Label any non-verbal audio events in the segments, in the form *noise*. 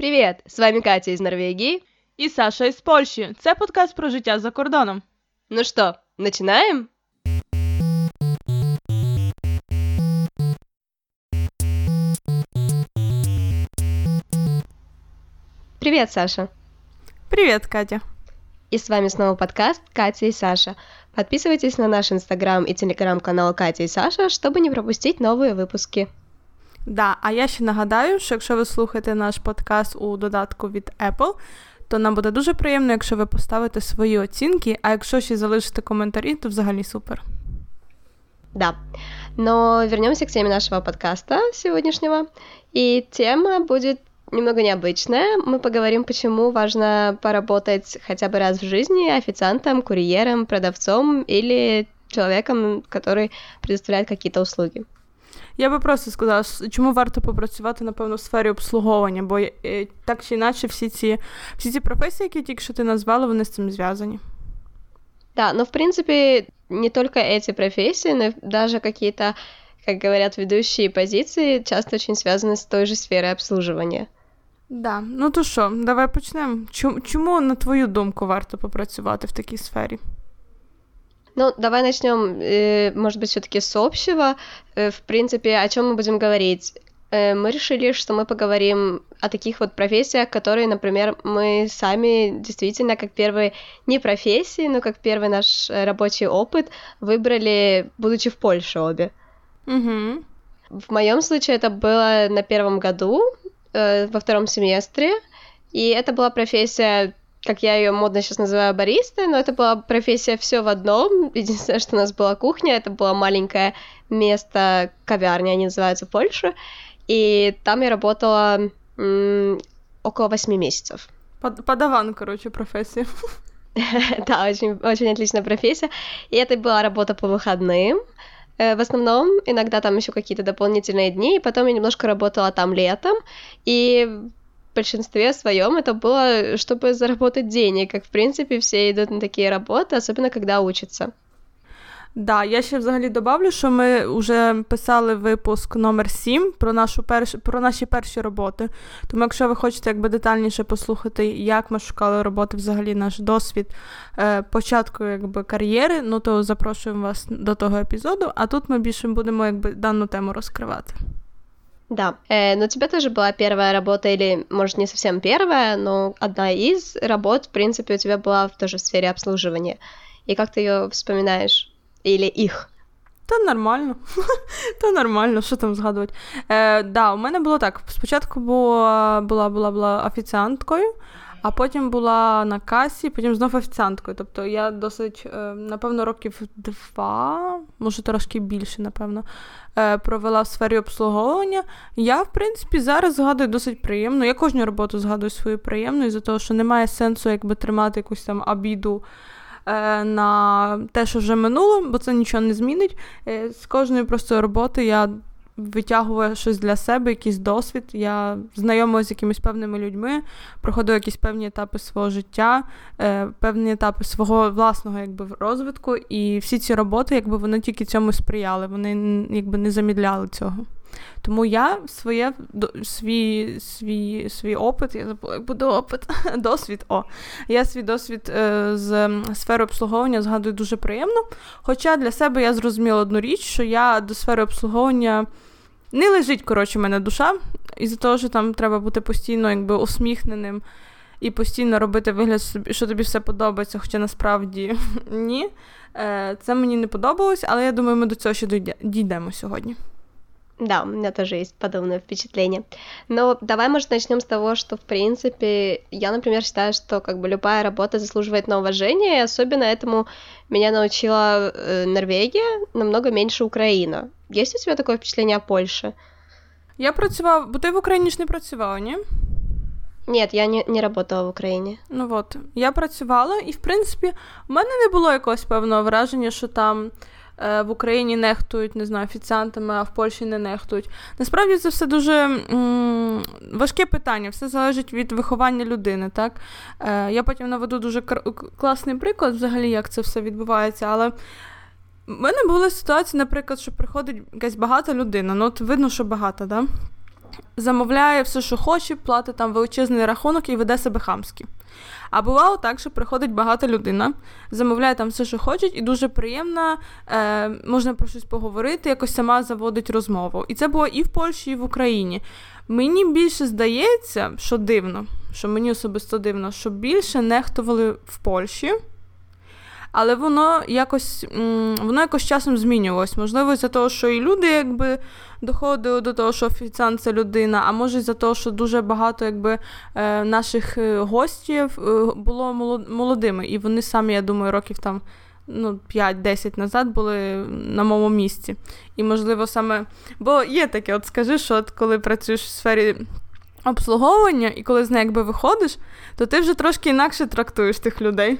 Привіт! З вами Катя із Норвегії. І Саша із Польщі. Це подкаст про життя за кордоном. Ну що, починаємо? Привет, Саша. Привет, Катя. И с вами снова подкаст Катя и Саша. Подписывайтесь на наш инстаграм и телеграм-канал Катя и Саша, чтобы не пропустить новые выпуски. Да, а я ще нагадаю, що якщо ви слухаєте наш подкаст у додатку від Apple, то нам буде дуже приємно, якщо ви поставите свої оцінки, а якщо ще залишите коментарі, то взагалі супер. Да. Но вернемся к теме нашего подкаста сегодняшнего. И тема будет немного необычная. Мы поговорим, почему важно поработать хотя бы раз в жизни официантом, курьером, продавцом или человеком, который предоставляет какие-то услуги. Я би просто сказала, чому варто попрацювати, напевно, в сфері обслуговування, бо так чи інакше всі ці всі ці професії, які тільки що ти назвала, вони з цим зв'язані. Да, но в принципе не только эти профессии, но даже какие-то, как говорят, ведущие позиции часто очень связаны с той же сферой обслуживания. Да, ну то що, давай почнемо. Чому, на твою думку, варто попрацювати в такій сфері? Ну, давай начнем, э, может быть, все-таки с общего. Э, в принципе, о чем мы будем говорить? Э, мы решили, что мы поговорим о таких вот профессиях, которые, например, мы сами действительно как первые не профессии, но как первый наш рабочий опыт выбрали, будучи в Польше обе. Угу. В моем случае это было на первом году, во втором семестре, и это была профессия, как я ее модно сейчас называю, баристой, но это была профессия все в одном. Единственное, что у нас была кухня, это было маленькое место, кавярня, они называются в Польше, и там я работала м- около восьми месяцев. Под подаван, короче, профессия. *laughs* да, очень, очень отличная профессия. И это была работа по выходным. Э, в основном, иногда там еще какие-то дополнительные дни, и потом я немножко работала там летом, и большинстве своем это было, чтобы заработать денег, как в принципе все идут на такие работы, особенно когда учатся. Да, я ще взагалі добавлю, що ми вже писали випуск номер 7 про нашу перш... про наші перші роботи. Тому, якщо ви хочете якби детальніше послухати, як ми шукали роботи, взагалі наш досвід е, початку якби кар'єри, ну то запрошуємо вас до того епізоду. А тут ми більше будемо якби дану тему розкривати. Да, э, но у тебя тоже была первая работа, или, может, не совсем первая, но одна из работ, в принципе, у тебя была тоже в сфере обслуживания. И как ты ее вспоминаешь? Или їх? Та нормально. *laughs* Та нормально, що там згадувати. Е, да, У мене було так. Спочатку була була, була, була офіціанткою, а потім була на касі, потім знов офіціанткою. Тобто я досить, е, напевно, років два, може трошки більше, напевно, е, провела в сфері обслуговування. Я, в принципі, зараз згадую досить приємно. Я кожну роботу згадую свою приємну, із-за того, що немає сенсу якби тримати якусь там обіду. Е, на те, що вже минуло, бо це нічого не змінить. З кожної просто роботи я витягую щось для себе, якийсь досвід. Я знайомилася з якимись певними людьми, проходила якісь певні етапи свого життя, е, певні етапи свого власного якби, розвитку. І всі ці роботи, якби вони тільки цьому сприяли, вони якби не замідляли цього. Тому я своє свій свій, свій опит, я забула, як буде опит, *laughs* досвід. о, Я свій досвід е, з сфери обслуговування згадую дуже приємно. Хоча для себе я зрозуміла одну річ, що я до сфери обслуговування не лежить, коротше, в мене душа, із-за того, що там треба бути постійно якби усміхненим. І постійно робити вигляд, що тобі все подобається, хоча насправді *laughs* ні. Е, це мені не подобалось, але я думаю, ми до цього ще дійдемо сьогодні. Да, у меня тоже есть подобное впечатление. Но давай, может, начнем с того, что, в принципе, я, например, считаю, что как бы любая работа заслуживает на уважение, и особенно этому меня научила э, Норвегия, намного меньше Украина. Есть у тебя такое впечатление о Польше? Я працював, бо ти в Україні ж не працювала, ні? Нет, я не не работала в Україні. Ну от, я працювала, і в принципі, в мене не було якогось певного враження, що там Е, в Україні нехтують, не знаю, офіціантами, а в Польщі не нехтують. Насправді це все дуже важке питання, все залежить від виховання людини. так? Е, Я потім наведу дуже класний приклад, взагалі, як це все відбувається, але. В мене була ситуація, наприклад, що приходить якась багата людина, ну от видно, що багата, да? замовляє все, що хоче, платить там величезний рахунок і веде себе хамськи. А бувало так, що приходить багата людина, замовляє там все, що хочуть, і дуже приємно, е, можна про щось поговорити, якось сама заводить розмову. І це було і в Польщі, і в Україні. Мені більше здається, що дивно, що мені особисто дивно, що більше нехтували в Польщі. Але воно якось воно якось часом змінювалось. Можливо, за того, що і люди якби доходили до того, що офіціант це людина, а може за того, що дуже багато якби е, наших е, гостів е, було молодими, і вони самі, я думаю, років там. Ну, 5-10 назад були на моєму місці. І, можливо, саме. Бо є таке, от скажи, що от коли працюєш в сфері обслуговування, і коли з неї якби виходиш, то ти вже трошки інакше трактуєш тих людей.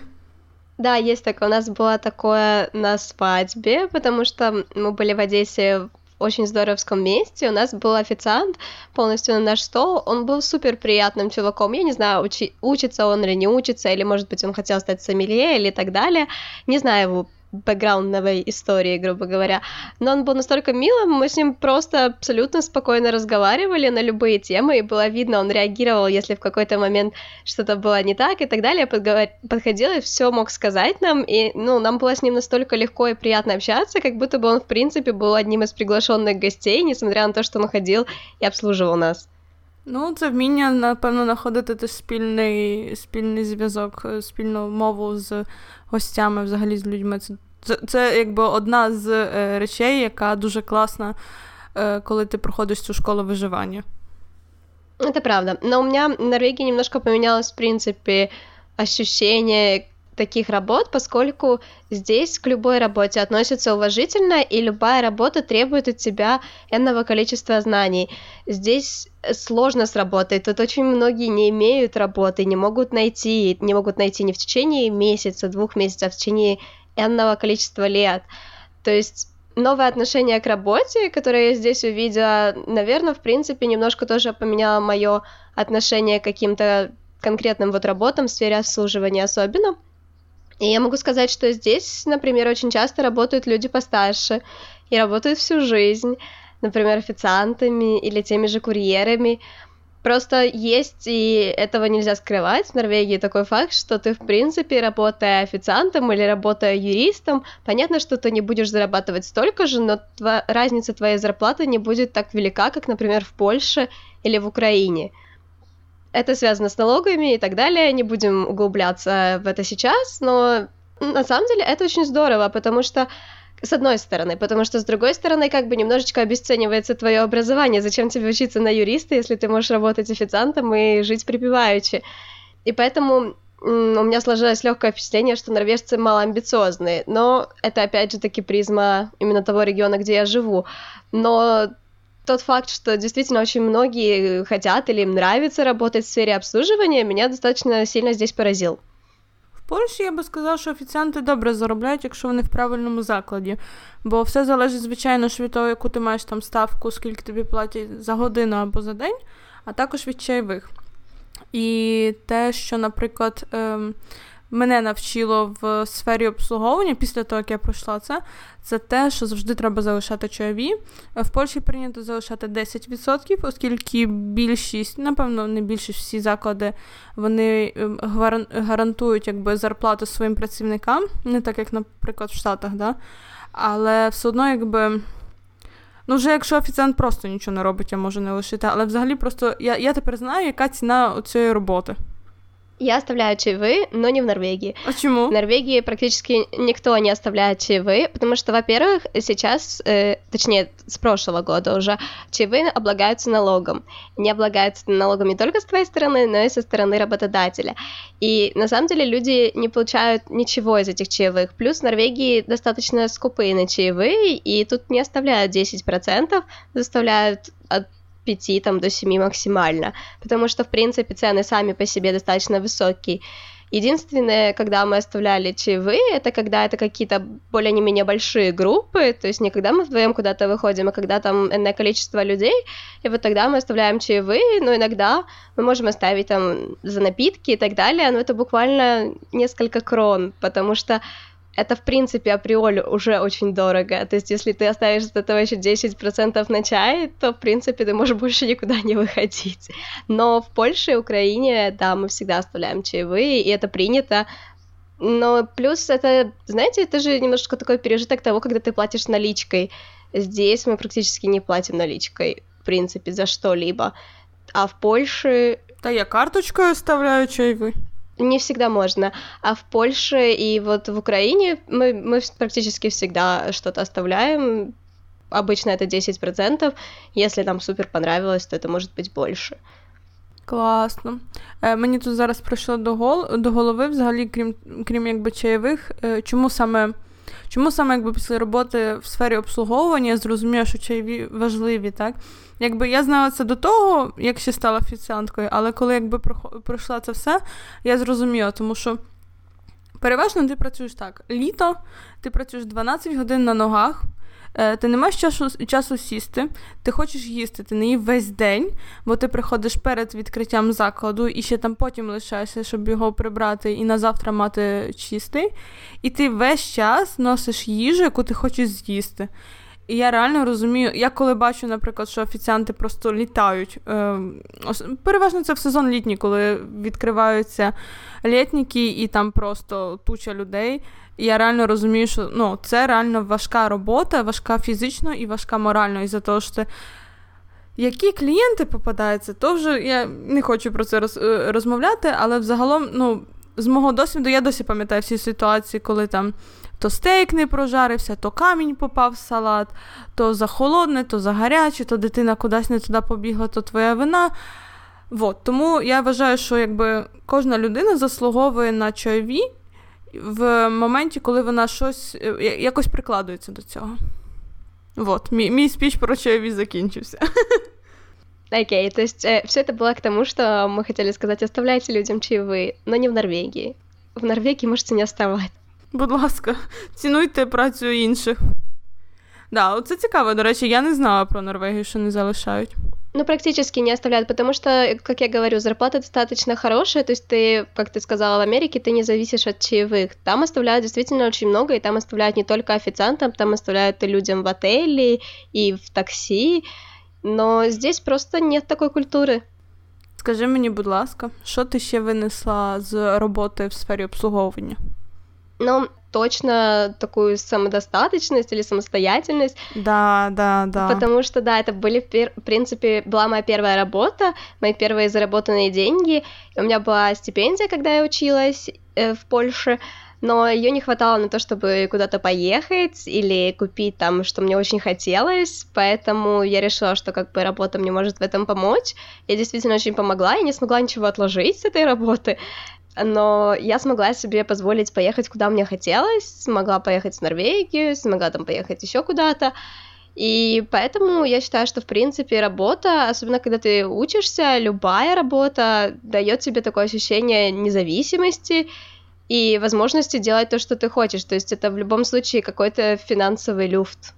Да, есть такое. У нас было такое на свадьбе, потому что мы были в Одессе в очень здоровском месте. У нас был официант полностью на наш стол. Он был супер приятным чуваком. Я не знаю, учи- учится он или не учится, или, может быть, он хотел стать сомелье или так далее. Не знаю его бэкграундовой истории, грубо говоря. Но он был настолько милым, мы с ним просто абсолютно спокойно разговаривали на любые темы, и было видно, он реагировал, если в какой-то момент что-то было не так и так далее, подходил и все мог сказать нам, и, ну, нам было с ним настолько легко и приятно общаться, как будто бы он, в принципе, был одним из приглашенных гостей, несмотря на то, что он ходил и обслуживал нас. Ну, це вміння, напевно, знаходити теж спільний спільний зв'язок, спільну мову з гостями, взагалі з людьми. Це, це, це якби одна з е, речей, яка дуже класна, е, коли ти проходиш цю школу виживання. Это правда. Но у меня в Норвегии немножко поменялось, в принципе, ощущение таких работ, поскольку здесь к любой работе относятся уважительно, и любая работа требует от тебя энного количества знаний. Здесь сложно с работой, тут очень многие не имеют работы, не могут найти, не могут найти не в течение месяца, двух месяцев, а в течение энного количества лет. То есть новое отношение к работе, которое я здесь увидела, наверное, в принципе, немножко тоже поменяло мое отношение к каким-то конкретным вот работам в сфере обслуживания особенно. И я могу сказать, что здесь, например, очень часто работают люди постарше и работают всю жизнь, например, официантами или теми же курьерами. Просто есть, и этого нельзя скрывать, в Норвегии такой факт, что ты, в принципе, работая официантом или работая юристом, понятно, что ты не будешь зарабатывать столько же, но тва- разница твоей зарплаты не будет так велика, как, например, в Польше или в Украине. Это связано с налогами и так далее, не будем углубляться в это сейчас, но на самом деле это очень здорово, потому что с одной стороны, потому что с другой стороны, как бы немножечко обесценивается твое образование. Зачем тебе учиться на юриста, если ты можешь работать официантом и жить припеваючи? И поэтому у меня сложилось легкое впечатление, что норвежцы малоамбициозные. Но это опять же таки призма именно того региона, где я живу. Но тот факт, что действительно очень многие хотят или им нравится работать в сфере обслуживания, меня достаточно сильно здесь поразил. В Польщі я би сказав, що офіціанти добре заробляють, якщо вони в правильному закладі. Бо все залежить, звичайно, від того, яку ти маєш там ставку, скільки тобі платять за годину або за день, а також від чайових. І те, що, наприклад, ем, мене навчило в сфері обслуговування після того, як я пройшла це, це те, що завжди треба залишати чайові. В Польщі прийнято залишати 10%, оскільки більшість, напевно, не більшість всі заклади вони ем, гарантують якби, зарплату своїм працівникам, не так як, наприклад, в Штатах, да? але все одно, якби. Ну, вже якщо офіціант просто нічого не робить, я можу не лишити. Але взагалі просто я я тепер знаю, яка ціна цієї роботи. Я оставляю чаевые, но не в Норвегии. Почему? В Норвегии практически никто не оставляет чаевые, потому что, во-первых, сейчас, э, точнее, с прошлого года уже, чаевые облагаются налогом. Не облагаются налогом не только с твоей стороны, но и со стороны работодателя. И на самом деле люди не получают ничего из этих чаевых. Плюс в Норвегии достаточно скупые на чаевые, и тут не оставляют 10%, заставляют от 5 там, до 7 максимально, потому что, в принципе, цены сами по себе достаточно высокие. Единственное, когда мы оставляли чаевые, это когда это какие-то более-менее большие группы, то есть не когда мы вдвоем куда-то выходим, а когда там энное количество людей, и вот тогда мы оставляем чаевые, но иногда мы можем оставить там за напитки и так далее, но это буквально несколько крон, потому что это, в принципе, априори уже очень дорого. То есть, если ты оставишь от этого еще 10% на чай, то, в принципе, ты можешь *laughs* больше никуда не выходить. Но в Польше и Украине, да, мы всегда оставляем чаевые, и это принято. Но плюс это, знаете, это же немножко такой пережиток того, когда ты платишь наличкой. Здесь мы практически не платим наличкой, в принципе, за что-либо. А в Польше... Да я карточкой оставляю чаевые не всегда можно. А в Польше и вот в Украине мы, мы практически всегда что-то оставляем. Обычно это 10%. Если нам супер понравилось, то это может быть больше. Класно. Е, Мені тут зараз прийшло до гол до голови, взагалі, крім крім якби чаєвих, е, чому саме чому саме якби після роботи в сфері обслуговування я зрозуміла, що чайові важливі, так? Якби я знала це до того, як ще стала офіціанткою, але коли якби пройшла це все, я зрозуміла, тому що переважно ти працюєш так: літо, ти працюєш 12 годин на ногах. Е, ти не маєш часу часу сісти, ти хочеш їсти, ти не їв весь день, бо ти приходиш перед відкриттям закладу і ще там потім лишаєшся, щоб його прибрати і на завтра мати чистий. І ти весь час носиш їжу, яку ти хочеш з'їсти. І я реально розумію, я коли бачу, наприклад, що офіціанти просто літають. Е, переважно це в сезон літній, коли відкриваються літніки і там просто туча людей. І я реально розумію, що ну, це реально важка робота, важка фізично і важка морально. Із-за того, що ти. Які клієнти попадаються, то вже я не хочу про це роз, е, розмовляти, але взагалом, ну, з мого досвіду, я досі пам'ятаю всі ситуації, коли там то стейк не прожарився, то камінь попав в салат, то за холодне, то за гаряче, то дитина кудись не туди побігла, то твоя вина. Вот. Тому я вважаю, що якби кожна людина заслуговує на чайові в моменті, коли вона щось е, якось прикладується до цього. Вот, мій, мій спіч про чайові закінчився. *laughs* Окей, okay, то есть э, все это было к тому, что мы хотели сказать, оставляйте людям чаевые, но не в Норвегии. В Норвегии можете не оставать. Будь ласка, цінуйте працю інших. Да, це цікаво, до речі, я не знала про Норвегію, що не залишають. Ну, практически не оставляют, потому что, как я говорю, зарплата достаточно хорошая, то есть ты, как ты сказала, в Америке ты не зависишь от чаевых. Там оставляют действительно очень много, и там оставляют не только официантам, там оставляют и людям в отеле, и в такси, но здесь просто нет такой культури. Скажи мені, будь ласка, що ти ще винесла з роботи в сфері обслуговування? Ну, точно такую самодостаточность или самостоятельность. Да, да, да. Потому что, да, это были, в принципе, была моя первая работа, мои первые заработанные деньги. У меня была стипендия, когда я училась э, в Польше, но ее не хватало на то, чтобы куда-то поехать или купить там, что мне очень хотелось, поэтому я решила, что как бы работа мне может в этом помочь. Я действительно очень помогла, я не смогла ничего отложить с этой работы, но я смогла себе позволить поехать куда мне хотелось, смогла поехать в Норвегию, смогла там поехать еще куда-то, и поэтому я считаю, что, в принципе, работа, особенно когда ты учишься, любая работа дает тебе такое ощущение независимости и возможности делать то, что ты хочешь. То есть это в любом случае какой-то фінансовий люфт.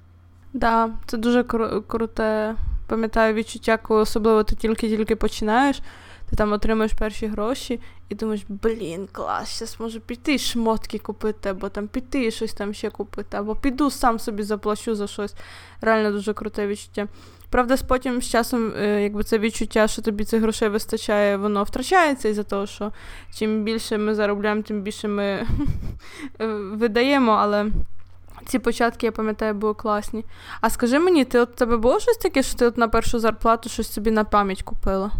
Да, це дуже кру- круте. Пам'ятаю відчуття, коли особливо ти тільки-тільки починаєш Ти там отримуєш перші гроші і думаєш, блін, клас, зараз можу піти шмотки купити, або там піти і щось там ще купити, або піду сам собі заплачу за щось. Реально дуже круте відчуття. Правда, з потім з часом, е, якби це відчуття, що тобі цих грошей вистачає, воно втрачається із-за того, що чим більше ми заробляємо, тим більше ми *laughs* видаємо, але. Ці початки, я пам'ятаю, були класні. А скажи мені, ти от тебе було щось таке, що ти от на першу зарплату щось собі на пам'ять купила?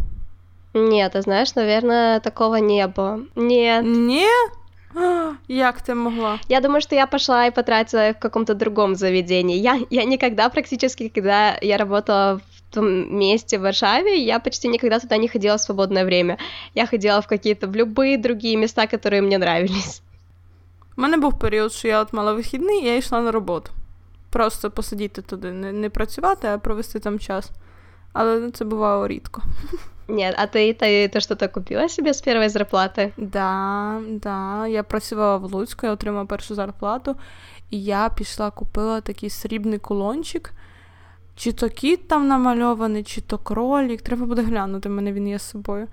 Нет, ты знаешь, наверное, такого не было. Нет. Не? Як ты могла? Я думаю, что я пошла и потратила в каком-то другом заведении. Я, я никогда практически, когда я работала в том месте в Варшаве, я почти никогда туда не ходила в свободное время. Я ходила в какие-то, в любые другие места, которые мне нравились. У мене був період, що я от мала вихідний, і я йшла на роботу. Просто посидіти туди, не, не працювати, а провести там час. Але це бувало рідко. Нет, а ты, ты, ты что-то купила себе з першої зарплати? Да, да. Я працювала в Луцьку, я отримала першу зарплату, і я пішла, купила такий срібний кулончик. Чи то кіт там намальований, чи то кролік. Треба буде глянути, в мене він є з собою.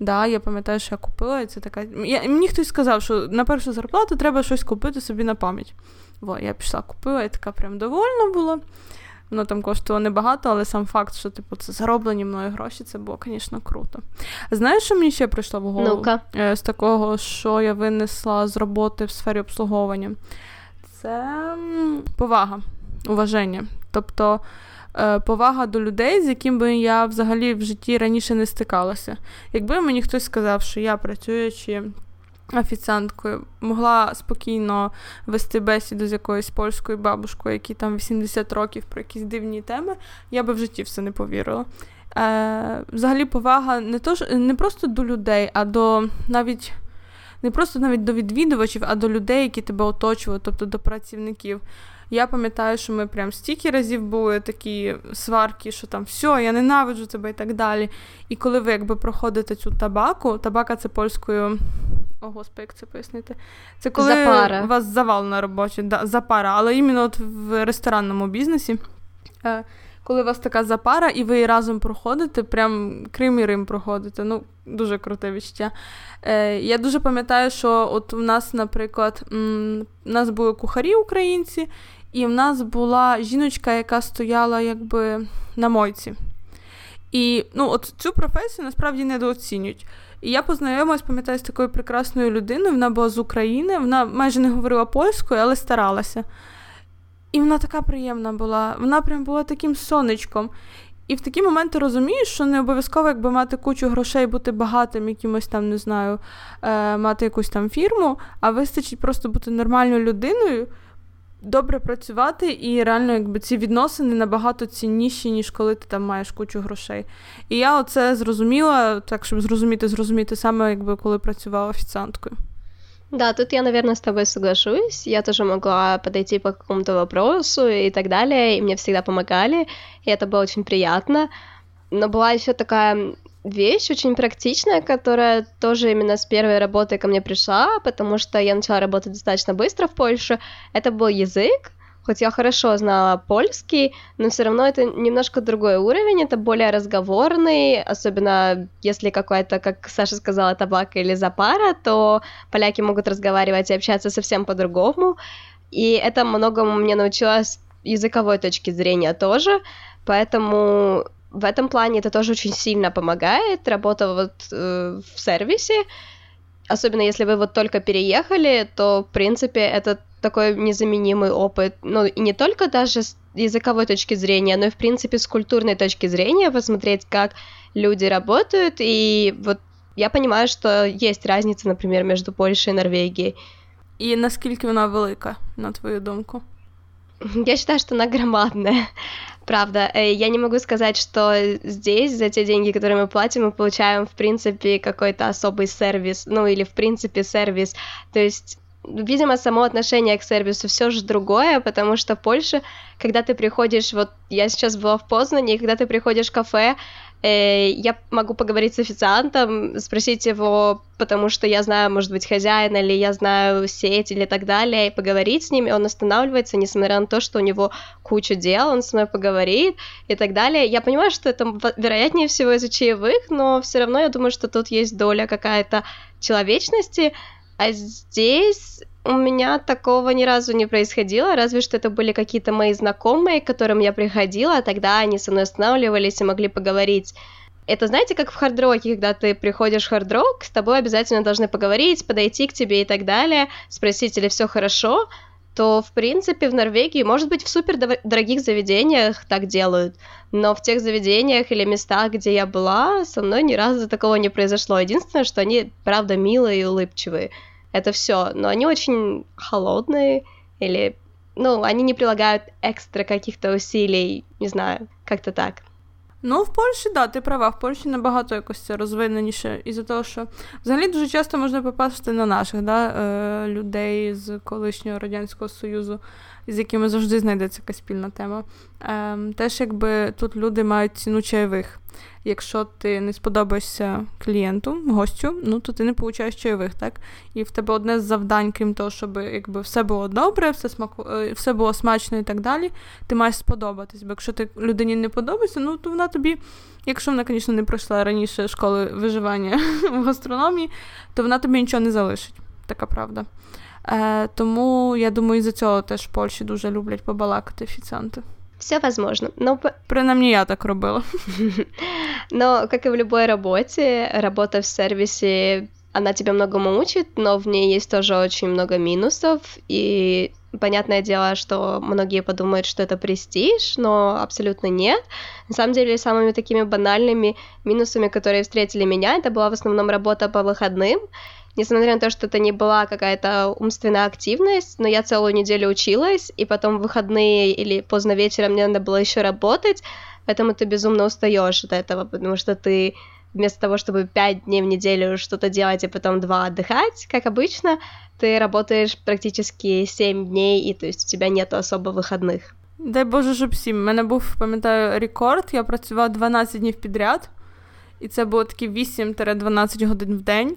Да, Я пам'ятаю, що я купила, і це така. Я, Мені хтось сказав, що на першу зарплату треба щось купити собі на пам'ять. Во, я пішла, купила, і така прям довольна була. Воно там коштувало небагато, але сам факт, що типу, це зароблені мною гроші, це було, звісно, круто. Знаєш, що мені ще прийшло в голову Ну-ка. Е, з такого, що я винесла з роботи в сфері обслуговування? Це повага, уваження. Тобто е, повага до людей, з яким би я взагалі в житті раніше не стикалася. Якби мені хтось сказав, що я працюючи офіціанткою, могла спокійно вести бесіду з якоюсь польською бабушкою, які там 80 років про якісь дивні теми, я би в житті все не повірила. Е, Взагалі, повага не то, не просто до людей, а до навіть. Не просто навіть до відвідувачів, а до людей, які тебе оточували, тобто до працівників. Я пам'ятаю, що ми прям стільки разів були такі сварки, що там все, я ненавиджу тебе і так далі. І коли ви якби проходите цю табаку, табака це польською. О, господи, як це пояснити? Це коли запара. у вас завал на роботі, да, запара, але іменно от в ресторанному бізнесі. Коли у вас така запара, і ви разом проходите, прям Крим і Рим проходите. Ну, дуже круте відчуття. Е, Я дуже пам'ятаю, що от у нас, наприклад, м, нас були кухарі українці, і в нас була жіночка, яка стояла якби на мойці. І ну, от цю професію насправді недооцінюють. І я познайомилась, пам'ятаю, з такою прекрасною людиною. Вона була з України, вона майже не говорила польською, але старалася. І вона така приємна була. Вона прям була таким сонечком. І в такі моменти розумієш, що не обов'язково якби мати кучу грошей, бути багатим, якимось там, не знаю, е, мати якусь там фірму, а вистачить просто бути нормальною людиною, добре працювати, і реально якби ці відносини набагато цінніші, ніж коли ти там маєш кучу грошей. І я оце зрозуміла, так щоб зрозуміти, зрозуміти саме, якби коли працювала офіціанткою. Да, тут я, наверное, с тобой соглашусь. Я тоже могла подойти по какому-то вопросу и так далее, и мне всегда помогали, и это было очень приятно. Но была еще такая вещь очень практичная, которая тоже именно с первой работы ко мне пришла, потому что я начала работать достаточно быстро в Польше. Это был язык, хоть я хорошо знала польский, но все равно это немножко другой уровень, это более разговорный, особенно если какая-то, как Саша сказала, табак или запара, то поляки могут разговаривать и общаться совсем по-другому, и это многому мне научилась языковой точки зрения тоже, поэтому в этом плане это тоже очень сильно помогает, работа вот э, в сервисе, особенно если вы вот только переехали, то, в принципе, это такой незаменимый опыт, ну, и не только даже с языковой точки зрения, но и, в принципе, с культурной точки зрения, посмотреть, как люди работают, и вот я понимаю, что есть разница, например, между Польшей и Норвегией. И наскільки вона велика, на твою думку? Я считаю, что она громадная. Правда, э, я не могу сказать, что здесь за те деньги, которые мы платим, мы получаем, в принципе, какой-то особый сервис, ну или, в принципе, сервис. То есть видимо, само отношение к сервису все же другое, потому что в Польше, когда ты приходишь, вот я сейчас была в Познане, и когда ты приходишь в кафе, я могу поговорить с официантом, спросить его, потому что я знаю, может быть, хозяина, или я знаю сеть, или так далее, и поговорить с ним, и он останавливается, несмотря на то, что у него куча дел, он с мной поговорит, и так далее. Я понимаю, что это, вероятнее всего, из-за чаевых, но все равно я думаю, что тут есть доля какая-то человечности, а здесь у меня такого ни разу не происходило, разве что это были какие-то мои знакомые, к которым я приходила, тогда они со мной останавливались и могли поговорить. Это знаете, как в хардроке, когда ты приходишь в хардрок, с тобой обязательно должны поговорить, подойти к тебе и так далее, спросить, или все хорошо, то, в принципе, в Норвегии, может быть, в супер дорогих заведениях так делают, но в тех заведениях или местах, где я была, со мной ни разу такого не произошло. Единственное, что они, правда, милые и улыбчивые. Это все, но они очень холодные или, ну, они не прилагают экстра каких-то усилий, не знаю, как-то так. Ну, в Польщі, да, ти права, в Польщі набагато якось це розвиненіше, із-за того, що взагалі дуже часто можна попасти на наших да, е, людей з колишнього Радянського Союзу, з якими завжди знайдеться якась спільна тема. Ем, Теж якби тут люди мають ціну чайових. Якщо ти не сподобаєшся клієнту, гостю, ну то ти не получаєш чайових, так? І в тебе одне з завдань, крім того, щоб якби все було добре, все смаку... Е, все було смачно і так далі, ти маєш сподобатись. Бо якщо ти людині не подобається, ну то вона тобі, якщо вона, звісно, не пройшла раніше школи виживання *laughs* в гастрономії, то вона тобі нічого не залишить. Така правда. Е, Тому я думаю, із-за цього теж в Польщі дуже люблять побалакати офіціанти. Все возможно. Но... Принаймні я так робила. *laughs* Но, как и в любой работе, работа в сервисе, она тебя многому учит, но в ней есть тоже очень много минусов, и понятное дело, что многие подумают, что это престиж, но абсолютно нет. На самом деле, самыми такими банальными минусами, которые встретили меня, это была в основном работа по выходным, несмотря на то, что это не была какая-то умственная активность, но я целую неделю училась, и потом в выходные или поздно вечером мне надо было еще работать, поэтому ты безумно устаешь от этого, потому что ты вместо того, чтобы пять дней в неделю что-то делать и потом два отдыхать, как обычно, ты работаешь практически семь дней, и то есть у тебя нет особо выходных. Дай Боже, щоб сім. У мене був, пам'ятаю, рекорд. Я працював 12 днів підряд, і це було такі 8-12 годин в день.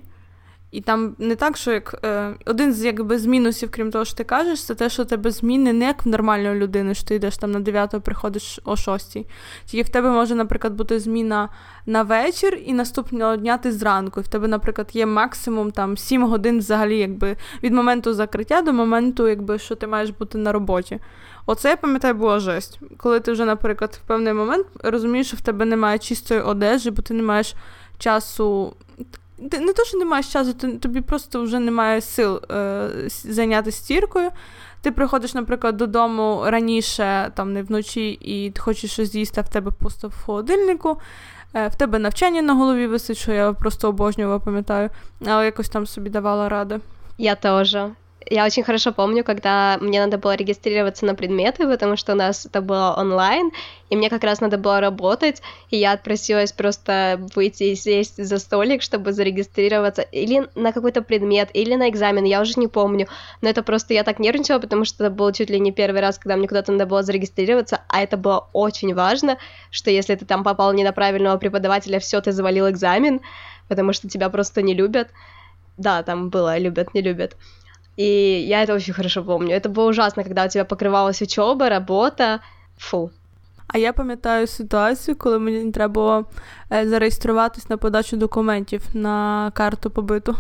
І там не так, що як е, один з якби з мінусів, крім того, що ти кажеш, це те, що тебе зміни не як в нормальної людини, що ти йдеш там на 9 приходиш о 6. Тільки в тебе може, наприклад, бути зміна на вечір і наступного дня ти зранку. І в тебе, наприклад, є максимум там 7 годин взагалі, якби від моменту закриття до моменту, якби що ти маєш бути на роботі. Оце я пам'ятаю, була жесть. Коли ти вже, наприклад, в певний момент розумієш, що в тебе немає чистої одежі, бо ти не маєш часу не то, що не маєш часу, тобі просто вже немає сил е, зайняти стіркою. Ти приходиш, наприклад, додому раніше, там не вночі, і ти хочеш щось з'їсти, а в тебе просто в холодильнику. Е, в тебе навчання на голові висить, що я просто обожнювала, пам'ятаю, але якось там собі давала ради. Я теж. Я очень хорошо помню, когда мне надо было регистрироваться на предметы, потому что у нас это было онлайн, и мне как раз надо было работать, и я отпросилась просто выйти и сесть за столик, чтобы зарегистрироваться или на какой-то предмет, или на экзамен, я уже не помню, но это просто я так нервничала, потому что это был чуть ли не первый раз, когда мне куда-то надо было зарегистрироваться, а это было очень важно, что если ты там попал не на правильного преподавателя, все, ты завалил экзамен, потому что тебя просто не любят. Да, там было любят, не любят. И я это очень хорошо помню. Это было ужасно, когда у тебя покривалась учоба, робота. Фу. А я пам'ятаю ситуацію, коли мені треба було е, зареєструватись на подачу документів на карту побиту.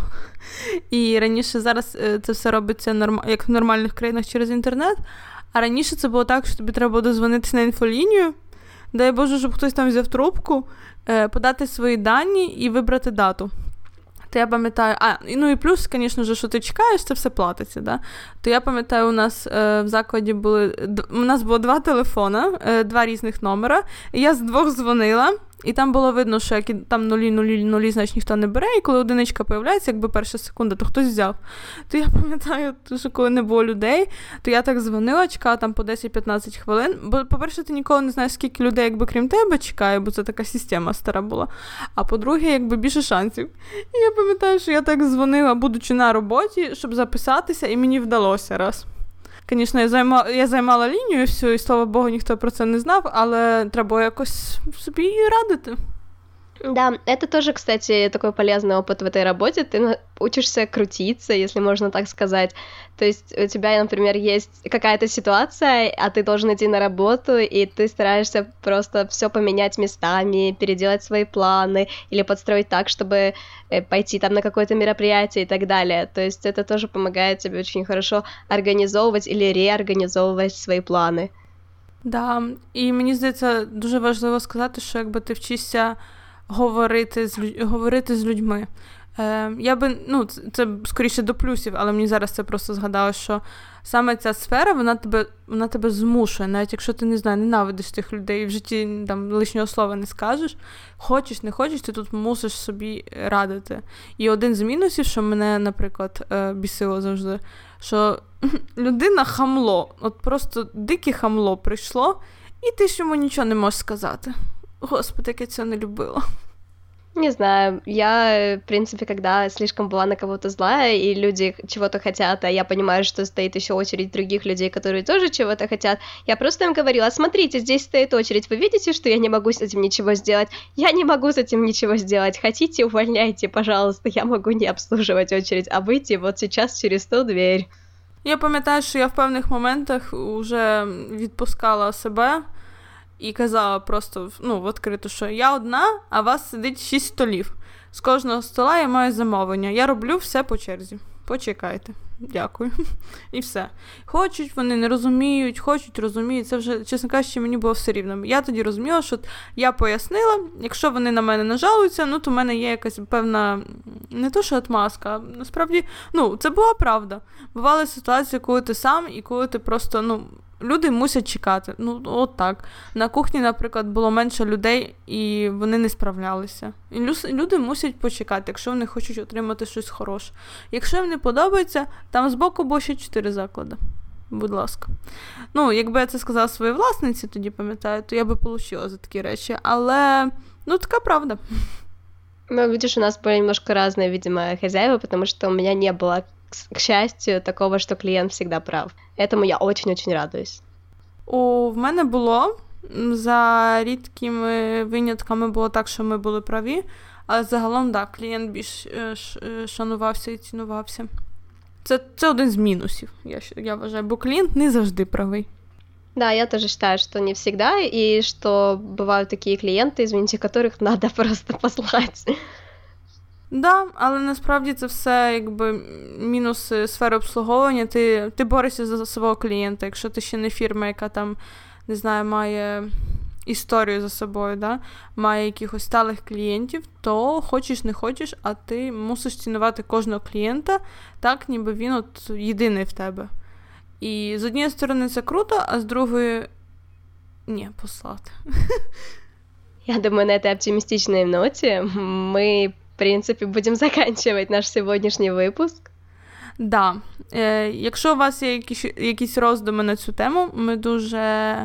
І раніше зараз е, це все робиться норм... як в нормальних країнах через інтернет. А раніше це було так, що тобі треба було дозвонитися на інфолінію. Дай Боже, щоб хтось там взяв трубку, е, подати свої дані і вибрати дату то я пам'ятаю, а ну і плюс, звісно ж, що ти чекаєш, це все платиться. Да? То я пам'ятаю, у нас е, в закладі були у нас було два телефона, е, два різних номера. І я з двох дзвонила. І там було видно, що як там нулі, нулі, нулі, значить ніхто не бере, і коли одиничка появляється, якби перша секунда, то хтось взяв. То я *laughs* пам'ятаю, що коли не було людей, то я так дзвонила, чекала там по 10-15 хвилин. Бо, по-перше, ти ніколи не знаєш, скільки людей, якби крім тебе, чекає, бо це така система стара була. А по-друге, якби більше шансів. І я пам'ятаю, що я так дзвонила, будучи на роботі, щоб записатися, і мені вдалося раз. Звісно, я займа... я займала лінію всю, і слава Богу, ніхто про це не знав, але треба якось собі радити. Да, это тоже, кстати, такой полезный опыт в этой работе. Ты учишься крутиться, если можно так сказать. То есть у тебя, например, есть какая-то ситуация, а ты должен идти на работу, и ты стараешься просто все поменять местами, переделать свои планы или подстроить так, чтобы э, пойти там на какое-то мероприятие и так далее. То есть это тоже помогает тебе очень хорошо организовывать или реорганизовывать свои планы. Да, і мені здається, дуже важливо сказати, що якби ти вчишся говорити з говорити з людьми. Е, Я би, ну, це скоріше до плюсів, але мені зараз це просто згадало, що саме ця сфера вона тебе вона тебе змушує, навіть якщо ти не знаю, ненавидиш тих людей і в житті там лишнього слова не скажеш. Хочеш, не хочеш, ти тут мусиш собі радити. І один з мінусів, що мене, наприклад, е, бісило завжди, що *laughs* людина хамло, от просто дике хамло прийшло, і ти ж йому нічого не можеш сказати. Господи, як я цього не любила. Не знаю, я, в принципе, когда слишком была на кого-то злая, и люди чего-то хотят, а я понимаю, что стоит еще очередь других людей, которые тоже чего-то хотят, я просто им говорила, смотрите, здесь стоит очередь, вы видите, что я не могу с этим ничего сделать? Я не могу с этим ничего сделать, хотите, увольняйте, пожалуйста, я могу не обслуживать очередь, а выйти вот сейчас через ту дверь. Я пам'ятаю, що я в певних моментах вже відпускала себе і казала просто ну, відкрито, що я одна, а вас сидить шість столів. З кожного стола я маю замовлення. Я роблю все по черзі. Почекайте. Дякую. *laughs* І все. Хочуть, вони не розуміють, хочуть, розуміють. Це вже, чесно кажучи, мені було все рівно. Я тоді розуміла, що я пояснила, якщо вони на мене нажалуються, ну то в мене є якась певна, не то, що отмазка, а насправді, ну, це була правда. Бували ситуації, коли ти сам і коли ти просто, ну люди мусять чекати. Ну, от так. На кухні, наприклад, було менше людей, і вони не справлялися. І люди мусять почекати, якщо вони хочуть отримати щось хороше. Якщо їм не подобається, там збоку було ще чотири заклади. Будь ласка. Ну, якби я це сказала своїй власниці, тоді пам'ятаю, то я би отримала за такі речі. Але ну, така правда. Ну, видишь, у нас были немножко разные, видимо, хозяева, потому что у меня не было к счастью, такого, що клієнт завжди прав. Этому я очень-очень радуюсь. У в мене було за рідкими винятками було так, що ми були праві, але загалом, так, клієнт більш е, е, шанувався і цінувався. Це це один з мінусів, я я вважаю, бо клієнт не завжди правий. Да, я тоже считаю, что не всегда, и что бывают такие клиенты, извините, которых надо просто *laughs* послать. Да, але насправді це все якби мінуси сфери обслуговування. Ти ти борешся за свого клієнта. Якщо ти ще не фірма, яка там не знаю, має історію за собою, да? має якихось сталих клієнтів, то хочеш не хочеш, а ти мусиш цінувати кожного клієнта, так, ніби він от єдиний в тебе. І з однієї сторони це круто, а з другої ні, послати. Я думаю, на этой оптимистичной ноте мы принципі, будемо *laughs* заканчивать наш сьогоднішній випуск. Да. Е, Якщо у вас є якісь якісь роздуми на цю тему, ми дуже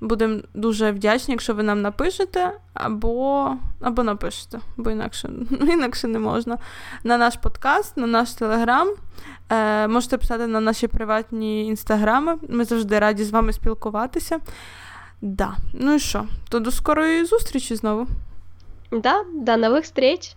будемо дуже вдячні, якщо ви нам напишете, або або напишете, бо інакше *laughs* інакше не можна. На наш подкаст, на наш телеграм. Е, Можете писати на наші приватні інстаграми. Ми завжди раді з вами спілкуватися. Да. Ну і що? То до скорої зустрічі знову. Да, до нових встреч!